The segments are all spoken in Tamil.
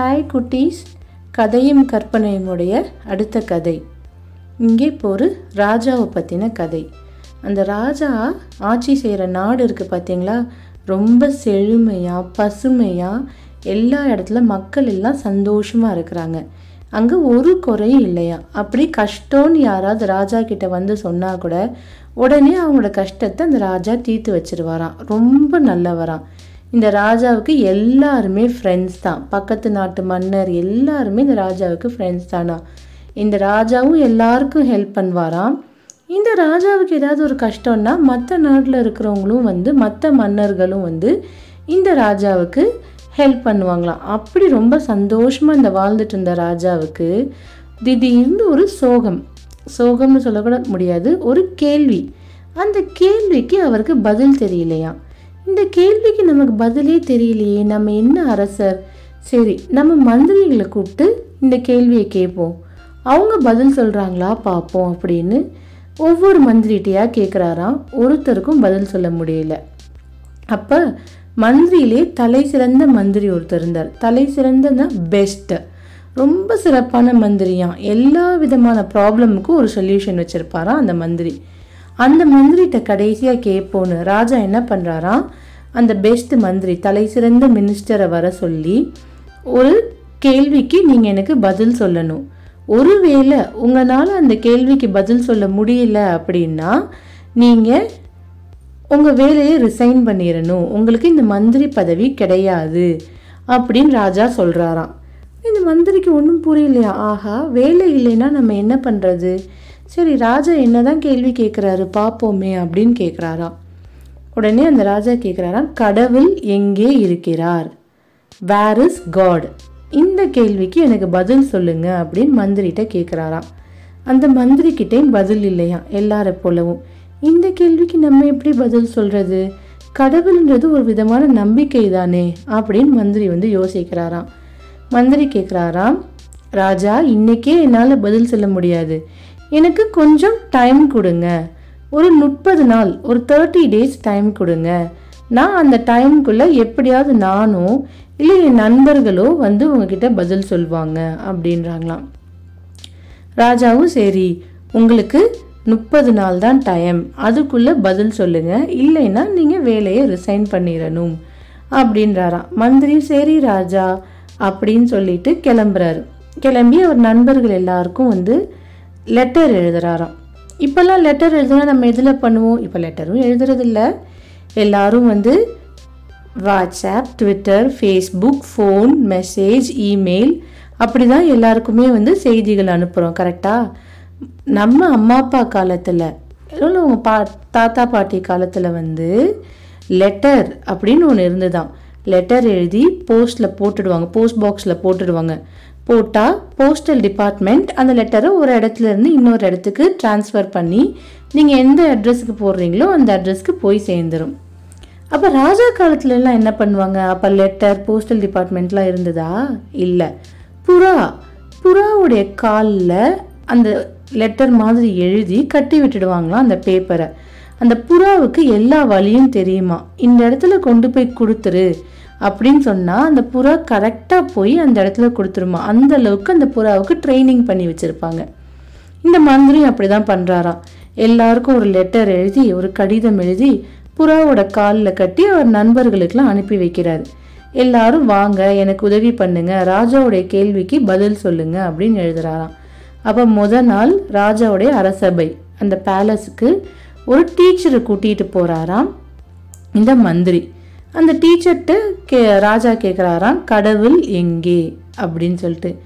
ஹாய் குட்டீஸ். கதையும் கற்பனையுமுடைய அடுத்த கதை. இங்கே இப்போ ஒரு ராஜாவை பற்றின கதை. அந்த ராஜா ஆட்சி செய்கிற நாடு இருக்குது பார்த்தீங்களா ரொம்ப செழுமையாக பசுமையாக எல்லா இடத்துல மக்கள் எல்லாம் சந்தோஷமாக இருக்கிறாங்க. அங்கே ஒரு குறையும் இல்லையா? அப்படி கஷ்டம்னு யாராவது ராஜா கிட்ட வந்து சொன்னால் கூட உடனே அவங்களோட கஷ்டத்தை அந்த ராஜா தீர்த்து வச்சிருவாராம். ரொம்ப நல்லவரான் இந்த ராஜாவுக்கு எல்லாருமே ஃப்ரெண்ட்ஸ் தான். பக்கத்து நாட்டு மன்னர் எல்லாருமே இந்த ராஜாவுக்கு ஃப்ரெண்ட்ஸ் தானா? இந்த ராஜாவும் எல்லாருக்கும் ஹெல்ப் பண்ணுவாராம். இந்த ராஜாவுக்கு ஏதாவது ஒரு கஷ்டம்னா மற்ற நாட்டில் இருக்கிறவங்களும் வந்து மற்ற மன்னர்களும் வந்து இந்த ராஜாவுக்கு ஹெல்ப் பண்ணுவாங்களாம். அப்படி ரொம்ப சந்தோஷமாக இந்த வாழ்ந்துட்டு இருந்த ராஜாவுக்கு திடீர்னு ஒரு சோகம். சோகம்னு சொல்லக்கூட முடியாது ஒரு கேள்வி. அந்த கேள்விக்கு அவருக்கு பதில் தெரியலையாம். இந்த கேள்விக்கு நமக்கு பதிலே தெரியலையே நம்ம என்ன அரசர்? சரி நம்ம மந்திரிகளை கூப்பிட்டு இந்த கேள்வியை கேட்போம். அவங்க பதில் சொல்கிறாங்களா பார்ப்போம் அப்படின்னு. ஒவ்வொரு மந்திரிகிட்டையாக கேட்குறாராம் ஒருத்தருக்கும் பதில் சொல்ல முடியல. அப்போ மந்திரியிலே தலை சிறந்த மந்திரி ஒருத்தர் இருந்தார். தலை சிறந்தனா பெஸ்ட்டு ரொம்ப சிறப்பான மந்திரியாம். எல்லா விதமான ப்ராப்ளமுக்கும் ஒரு சொல்யூஷன் வச்சுருப்பாராம் அந்த மந்திரி. அந்த மந்திரிகிட்ட கடைசியாக கேட்போன்னு ராஜா என்ன பண்ணுறாராம் அந்த பெஸ்ட் மந்திரி தலை சிறந்த மினிஸ்டரை வர சொல்லி ஒரு கேள்விக்கு நீங்கள் எனக்கு பதில் சொல்லணும். ஒருவேளை உங்களால் அந்த கேள்விக்கு பதில் சொல்ல முடியல அப்படின்னா நீங்கள் உங்கள் வேலையை ரிசைன் பண்ணிடணும் உங்களுக்கு இந்த மந்திரி பதவி கிடையாது அப்படின்னு ராஜா சொல்கிறாராம் இந்த மந்திரிக்கு ஒன்றும் புரியலையா? ஆஹா வேலை இல்லைன்னா நம்ம என்ன பண்ணுறது சரி ராஜா என்னதான் கேள்வி கேட்குறாரு பார்ப்போமே அப்படின்னு கேட்குறாராம் உடனே அந்த ராஜா கேட்குறாராம் கடவுள் எங்கே இருக்கிறார்? வேர் இஸ் காட் இந்த கேள்விக்கு எனக்கு பதில் சொல்லுங்க அப்படின்னு மந்திரிகிட்ட கேட்குறாராம் அந்த மந்திரிக்கிட்டேயும் பதில் இல்லையா எல்லாரை போலவும். இந்த கேள்விக்கு நம்ம எப்படி பதில் சொல்கிறது கடவுள்ன்றது ஒரு விதமான நம்பிக்கை தானே அப்படின்னு மந்திரி வந்து யோசிக்கிறாராம். மந்திரி கேட்குறாராம் ராஜா இன்னைக்கே என்னால் பதில் சொல்ல முடியாது. எனக்கு கொஞ்சம் டைம் கொடுங்க. ஒரு முப்பது நாள் ஒரு தேர்ட்டி டேஸ் டைம் கொடுங்க. நான் அந்த டைமுக்குள்ளே எப்படியாவது நானும் இல்லை என் நண்பர்களோ வந்து உங்ககிட்ட பதில் சொல்லுவாங்க அப்படின்றாங்களாம். ராஜாவும் சரி உங்களுக்கு முப்பது நாள் தான் டைம் அதுக்குள்ளே பதில் சொல்லுங்கள் இல்லைன்னா நீங்கள் வேலையை ரிசைன் பண்ணிடணும் அப்படின்றாராம். மந்திரி சரி ராஜா அப்படின்னு சொல்லிட்டு கிளம்புறாரு. கிளம்பி அவர் நண்பர்கள் எல்லாருக்கும் வந்து லெட்டர் எழுதுறாராம். இப்போல்லாம் லெட்டர் எழுதுனா நம்ம எதில் பண்ணுவோம்? இப்போ லெட்டரும் எழுதுறதில்ல. எல்லோரும் வந்து WhatsApp Twitter Facebook phone message email அப்படி தான் எல்லாருக்குமே வந்து செய்திகள் அனுப்புகிறோம் கரெக்டாக நம்ம அம்மா அப்பா காலத்தில் இல்லை உங்கள் பா தாத்தா பாட்டி காலத்தில் வந்து லெட்டர் அப்படின்னு ஒன்று இருந்துதான் லெட்டர் எழுதி போஸ்ட்டில் போட்டுடுவாங்க. போஸ்ட் பாக்ஸில் போட்டுடுவாங்க. போட்டால் போஸ்டல் டிபார்ட்மெண்ட் அந்த லெட்டரை ஒரு இடத்துல இருந்து இன்னொரு இடத்துக்கு ட்ரான்ஸ்ஃபர் பண்ணி நீங்கள் எந்த அட்ரஸுக்கு போடுறீங்களோ அந்த அட்ரஸ்க்கு போய் சேர்ந்துடும் அப்போ ராஜா காலத்துலலாம் என்ன பண்ணுவாங்க? அப்போ லெட்டர் போஸ்டல் டிபார்ட்மெண்ட்லாம் இருந்ததா? இல்லை. புறா புறாவுடைய காலில் அந்த லெட்டர் மாதிரி எழுதி கட்டி விட்டுடுவாங்களாம் அந்த பேப்பரை அந்த புறாவுக்கு எல்லா வழியும் தெரியுமா? இந்த இடத்துல கொண்டு போய் கொடுத்துரு. அப்படின்னு சொன்னால் அந்த புறா கரெக்டாக போய் அந்த இடத்துல கொடுத்துருமா. அந்த அளவுக்கு அந்த புறாவுக்கு ட்ரைனிங் பண்ணி வச்சுருப்பாங்க. இந்த மந்திரி அப்படி தான் பண்ணுறாராம் எல்லாருக்கும் ஒரு லெட்டர் எழுதி ஒரு கடிதம் எழுதி புறாவோட காலில் கட்டி அவர் நண்பர்களுக்கெல்லாம் அனுப்பி வைக்கிறாரு. எல்லாரும் வாங்க எனக்கு உதவி பண்ணுங்க. ராஜாவுடைய கேள்விக்கு பதில் சொல்லுங்க அப்படின்னு எழுதுறாராம். அப்போ முத நாள் ராஜாவுடைய அரசபை அந்த பேலஸுக்கு ஒரு டீச்சரை கூட்டிகிட்டு போகிறாராம் இந்த மந்திரி அந்த டீச்சர்கிட்ட கே ராஜா கேட்குறாராம் கடவுள் எங்கே? அப்படின்னு சொல்லிட்டு.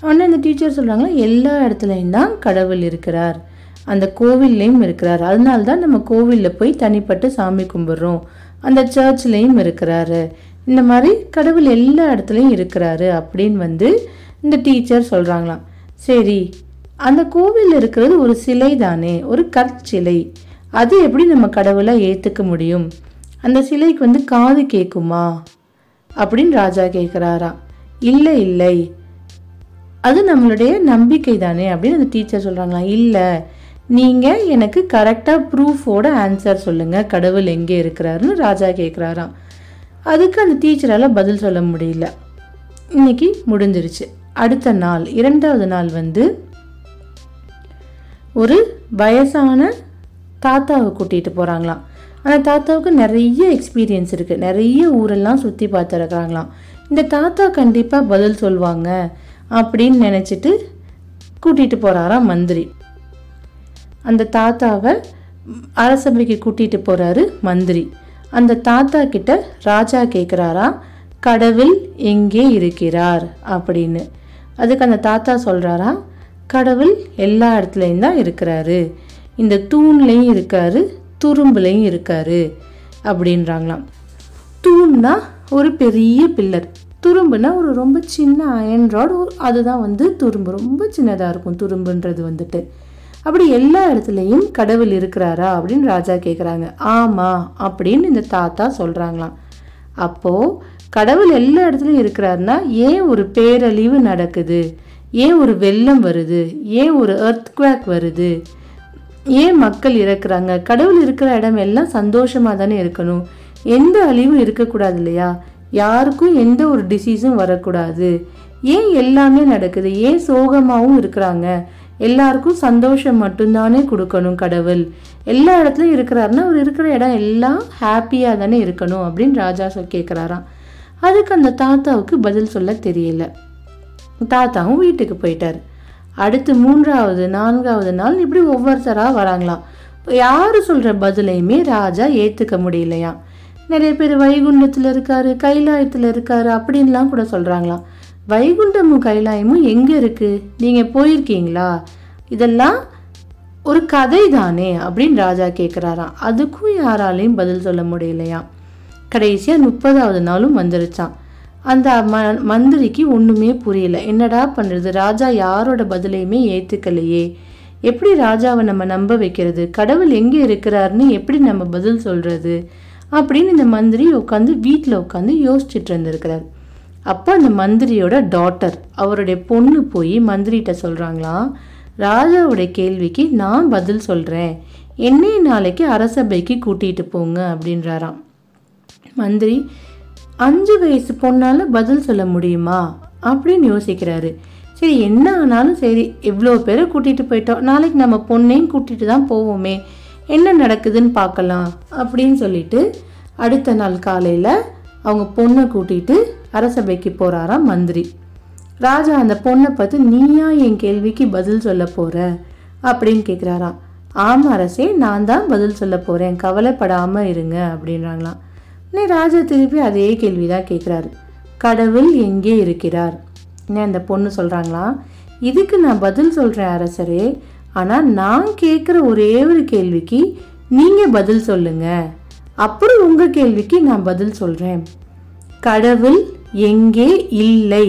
உடனே அந்த டீச்சர் சொல்கிறாங்களா எல்லா இடத்துலையும் தான் கடவுள் இருக்கிறார். அந்த கோவில்லையும் இருக்கிறார். அதனால தான் நம்ம கோவிலில் போய் தனிப்பட்டு சாமி கும்பிட்றோம். அந்த சர்ச்லேயும் இருக்கிறாரு. இந்த மாதிரி கடவுள் எல்லா இடத்துலையும் இருக்கிறாரு அப்படின்னு வந்து இந்த டீச்சர் சொல்கிறாங்களாம் சரி அந்த கோவிலில் இருக்கிறது ஒரு சிலை தானே ஒரு கற்சிலை. அது எப்படி நம்ம கடவுளை ஏற்றுக்க முடியும்? அந்த சிலைக்கு வந்து காது கேட்குமா அப்படின்னு ராஜா கேட்குறாராம் இல்லை இல்லை. அது நம்மளுடைய நம்பிக்கை தானே அப்படின்னு அந்த டீச்சர் சொல்கிறாங்களா இல்லை நீங்கள் எனக்கு கரெக்டாக ப்ரூஃபோட ஆன்சர் சொல்லுங்கள் கடவுள் எங்கே இருக்கிறாருன்னு ராஜா கேட்குறாராம் அதுக்கு அந்த டீச்சரால் பதில் சொல்ல முடியல. இன்னைக்கு முடிஞ்சிருச்சு. அடுத்த நாள் இரண்டாவது நாள் வந்து ஒரு வயசான தாத்தாவை கூட்டிகிட்டு போகிறாங்களாம் அந்த தாத்தாவுக்கு நிறைய எக்ஸ்பீரியன்ஸ் இருக்குது நிறைய ஊரெல்லாம் சுற்றி பார்த்துருக்குறாங்களாம் இந்த தாத்தா கண்டிப்பாக பதில் சொல்லுவாங்க அப்படின்னு நினச்சிட்டு கூட்டிகிட்டு போகிறாராம் மந்திரி. அந்த தாத்தாவை அரசபைக்கு கூட்டிகிட்டு போகிறாரு மந்திரி. அந்த தாத்தா கிட்ட ராஜா கேட்குறாரா கடவுள் எங்கே இருக்கிறார்? அப்படின்னு. அதுக்கு அந்த தாத்தா சொல்கிறாரா கடவுள் எல்லா இடத்துலையும் தான் இருக்கிறாரு. இந்த தூண்லேயும் இருக்காரு. துரும்புலையும் இருக்காரு அப்படின்றாங்களாம். தூண்னா ஒரு பெரிய பில்லர் துரும்புனா ஒரு ரொம்ப சின்ன அயன் ராட் அதுதான் வந்து துரும்பு. ரொம்ப சின்னதாக இருக்கும் துரும்புன்றது வந்துட்டு. அப்படி எல்லா இடத்துலையும் கடவுள் இருக்கிறாரா அப்படின்னு ராஜா கேட்குறாங்க ஆமாம் அப்படின்னு இந்த தாத்தா சொல்கிறாங்களாம் அப்போது கடவுள் எல்லா இடத்துலையும் இருக்கிறாருன்னா ஏன் ஒரு பேரழிவு நடக்குது? ஏன் ஒரு வெள்ளம் வருது? ஏன் ஒரு எர்த்குவேக் வருது? ஏன் மக்கள் இறக்குறாங்க? கடவுள் இருக்கிற இடம் எல்லாம் சந்தோஷமாக தானே இருக்கணும். எந்த அழிவும் இருக்கக்கூடாது இல்லையா? யாருக்கும் எந்த ஒரு டிசீஸும் வரக்கூடாது. ஏன் எல்லாமே நடக்குது? ஏன் சோகமாகவும் இருக்கிறாங்க? எல்லாருக்கும் சந்தோஷம் மட்டும்தானே கொடுக்கணும் கடவுள். எல்லா இடத்துலையும் இருக்கிறாருன்னா அவர் இருக்கிற இடம் எல்லாம் ஹாப்பியாக தானே இருக்கணும் அப்படின்னு ராஜா கேட்குறாராம் அதுக்கு அந்த தாத்தாவுக்கு பதில் சொல்ல தெரியல. தாத்தாவும் வீட்டுக்கு போயிட்டார். அடுத்து மூன்றாவது நான்காவது நாள் இப்படி ஒவ்வொருத்தராக வராங்களாம். யார் சொல்கிற பதிலையுமே ராஜா ஏற்றுக்க முடியலையாம் நிறைய பேர் வைகுண்டத்தில் இருக்காரு கைலாயத்தில் இருக்காரு அப்படின்லாம் கூட சொல்கிறாங்களாம் வைகுண்டமும் கைலாயமும் எங்கே இருக்குது நீங்கள் போயிருக்கீங்களா? இதெல்லாம் ஒரு கதை தானே அப்படின்னு ராஜா கேட்குறாராம் அதுக்கும் யாராலையும் பதில் சொல்ல முடியலையாம் கடைசியாக முப்பதாவது நாளும் வந்துருச்சான் அந்த ம மந்திரிக்கு ஒன்றுமே புரியல. என்னடா பண்ணுறது? ராஜா யாரோட பதிலையுமே ஏற்றுக்கலையே எப்படி ராஜாவை நம்ம நம்ப வைக்கிறது? கடவுள் எங்கே இருக்கிறாருன்னு எப்படி நம்ம பதில் சொல்கிறது அப்படின்னு இந்த மந்திரி உட்காந்து வீட்டில் உட்காந்து யோசிச்சுட்டு இருந்திருக்கிறார். அப்போ அந்த மந்திரியோட டாட்டர் அவருடைய பொண்ணு போய் மந்திரிகிட்ட சொல்கிறாங்களாம் ராஜாவுடைய கேள்விக்கு நான் பதில் சொல்கிறேன் என்னைய நாளைக்கு அரசபைக்கு கூட்டிகிட்டு போங்க அப்படின்றாராம். மந்திரி அஞ்சு வயசு பொண்ணால் பதில் சொல்ல முடியுமா? அப்படின்னு யோசிக்கிறாரு. சரி என்ன ஆனாலும் சரி இவ்வளோ பேரை கூட்டிகிட்டு போயிட்டோம். நாளைக்கு நம்ம பொண்ணையும் கூட்டிகிட்டு தான் போவோமே. என்ன நடக்குதுன்னு பார்க்கலாம் அப்படின்னு சொல்லிட்டு அடுத்த நாள் காலையில் அவங்க பொண்ணை கூட்டிகிட்டு அரசபைக்கு போகிறாராம் மந்திரி. ராஜா அந்த பொண்ணை பார்த்து நீயா என் கேள்விக்கு பதில் சொல்ல போகிற அப்படின்னு கேட்குறாராம் ஆமாம் அரசே நான் தான் பதில் சொல்ல போகிறேன் கவலைப்படாமல் இருங்க அப்படின்றாங்களாம். நீ ராஜா திருப்பி அதே கேள்வி தான் கேட்குறாரு. கடவுள் எங்கே இருக்கிறார்? என்ன அந்த பொண்ணு சொல்கிறாங்களா இதுக்கு நான் பதில் சொல்கிறேன் அரசரே ஆனால் நான் கேட்குற ஒரே ஒரு கேள்விக்கு நீங்கள் பதில் சொல்லுங்க. அப்புறம் உங்கள் கேள்விக்கு நான் பதில் சொல்கிறேன் கடவுள் எங்கே இல்லை?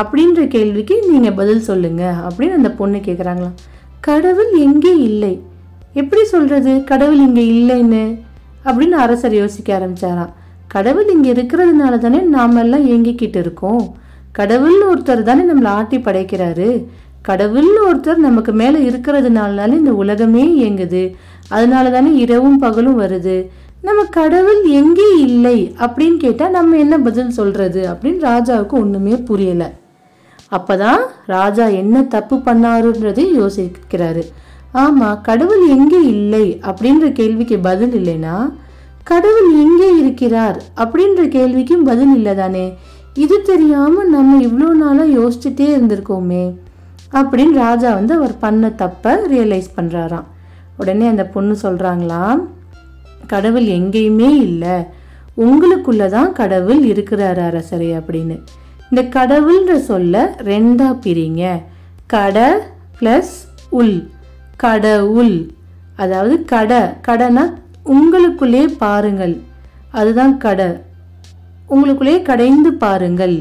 அப்படின்ற கேள்விக்கு நீங்கள் பதில் சொல்லுங்க அப்படின்னு அந்த பொண்ணு கேட்குறாங்களாம் கடவுள் எங்கே இல்லை? எப்படி சொல்கிறது கடவுள் இங்கே இல்லைன்னு. அப்படின்னு அரசர் யோசிக்க ஆரம்பிச்சாராம். கடவுள் இங்கே இருக்கிறதுனால தானே நாமெல்லாம் இயங்கிக்கிட்டு இருக்கோம். கடவுள்னு ஒருத்தர் தானே நம்மளை ஆட்டி படைக்கிறாரு. கடவுள்னு ஒருத்தர் நமக்கு மேலே இருக்கிறதுனால இந்த உலகமே இயங்குது. அதனால தானே இரவும் பகலும் வருது. நம்ம கடவுள் எங்கே இல்லை அப்படின்னு கேட்டால் நம்ம என்ன பதில் சொல்கிறது அப்படின்னு ராஜாவுக்கு ஒன்றுமே புரியலை. அப்போதான் ராஜா என்ன தப்பு பண்ணாருன்றதை யோசிக்கிறாரு. ஆமாம் கடவுள் எங்கே இல்லை அப்படின்ற கேள்விக்கு பதில் இல்லைன்னா கடவுள் எங்கே இருக்கிறார் அப்படின்ற கேள்விக்கும் பதில் இல்லை தானே இது தெரியாமல் நம்ம இவ்வளோ நாளாக யோசிச்சுட்டே இருந்திருக்கோமே அப்படின்னு ராஜா வந்து அவர் பண்ண தப்பை ரியலைஸ் பண்ணுறாராம் உடனே அந்த பொண்ணு சொல்கிறாங்களாம் கடவுள் எங்கேயுமே இல்லை. உங்களுக்குள்ளே தான் கடவுள் இருக்கிறார் அரசரே அப்படின்னு. இந்த கடவுள்ன்ற சொல்ல ரெண்டாக பிரிங்க. கட ப்ளஸ் உள். கடவுள். அதாவது கடை கடைனா உங்களுக்குள்ளே பாருங்கள். அதுதான் கடை. உங்களுக்குள்ளே கடைந்து பாருங்கள்.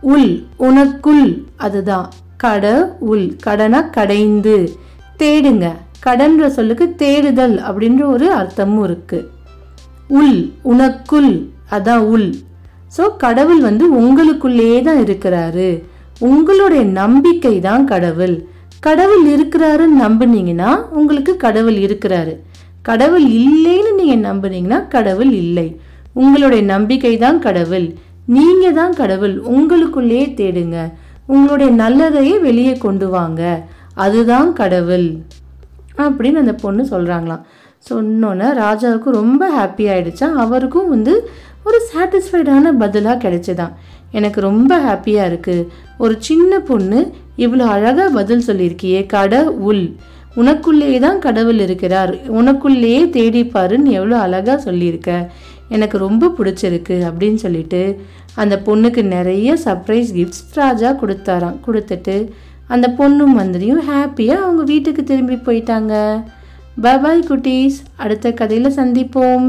உள் உனக்குள் அதுதான். கட உள் கடனா கடைந்து. தேடுங்க. கடன்ற சொல்லுக்கு தேடுதல் அப்படின்ற ஒரு அர்த்தமும் இருக்கு. உள் உனக்குள் அதான் உள். ஸோ கடவுள் வந்து உங்களுக்குள்ளே தான் இருக்கிறாரு. உங்களுடைய நம்பிக்கை தான் கடவுள். கடவுள் இருக்கிறாருன்னு நம்புனீங்கன்னா உங்களுக்கு கடவுள் இருக்கிறாரு. கடவுள் இல்லைன்னு நீங்கள் நம்புனீங்கன்னா கடவுள் இல்லை. உங்களுடைய நம்பிக்கை தான் கடவுள். நீங்கள் தான் கடவுள். உங்களுக்குள்ளேயே தேடுங்க. உங்களுடைய நல்லதையே வெளியே கொண்டு வாங்க. அதுதான் கடவுள். அப்படின்னு அந்த பொண்ணு சொல்கிறாங்களாம் சொன்னோன்னே ராஜாவுக்கு ரொம்ப ஹாப்பி ஆயிடுச்சா. அவருக்கும் வந்து ஒரு சாட்டிஸ்ஃபைடான பதிலாக கிடைச்சதான். எனக்கு ரொம்ப ஹாப்பியாக இருக்குது ஒரு சின்ன பொண்ணு இவ்வளோ அழகாக பதில் சொல்லியிருக்கியே கடவுள். உனக்குள்ளேயே தான் கடவுள் இருக்கிறார். உனக்குள்ளேயே தேடிப்பாருன்னு எவ்வளோ அழகாக சொல்லியிருக்க. எனக்கு ரொம்ப பிடிச்சிருக்கு அப்படின்னு சொல்லிட்டு அந்த பொண்ணுக்கு நிறைய சர்ப்ரைஸ் கிஃப்ட்ஸ் ராஜா கொடுத்தாராம். கொடுத்துட்டு அந்த பொண்ணும் மந்திரியும் ஹாப்பியாக அவங்க வீட்டுக்கு திரும்பி போயிட்டாங்க. பாய் குட்டீஸ். அடுத்த கதையில் சந்திப்போம்.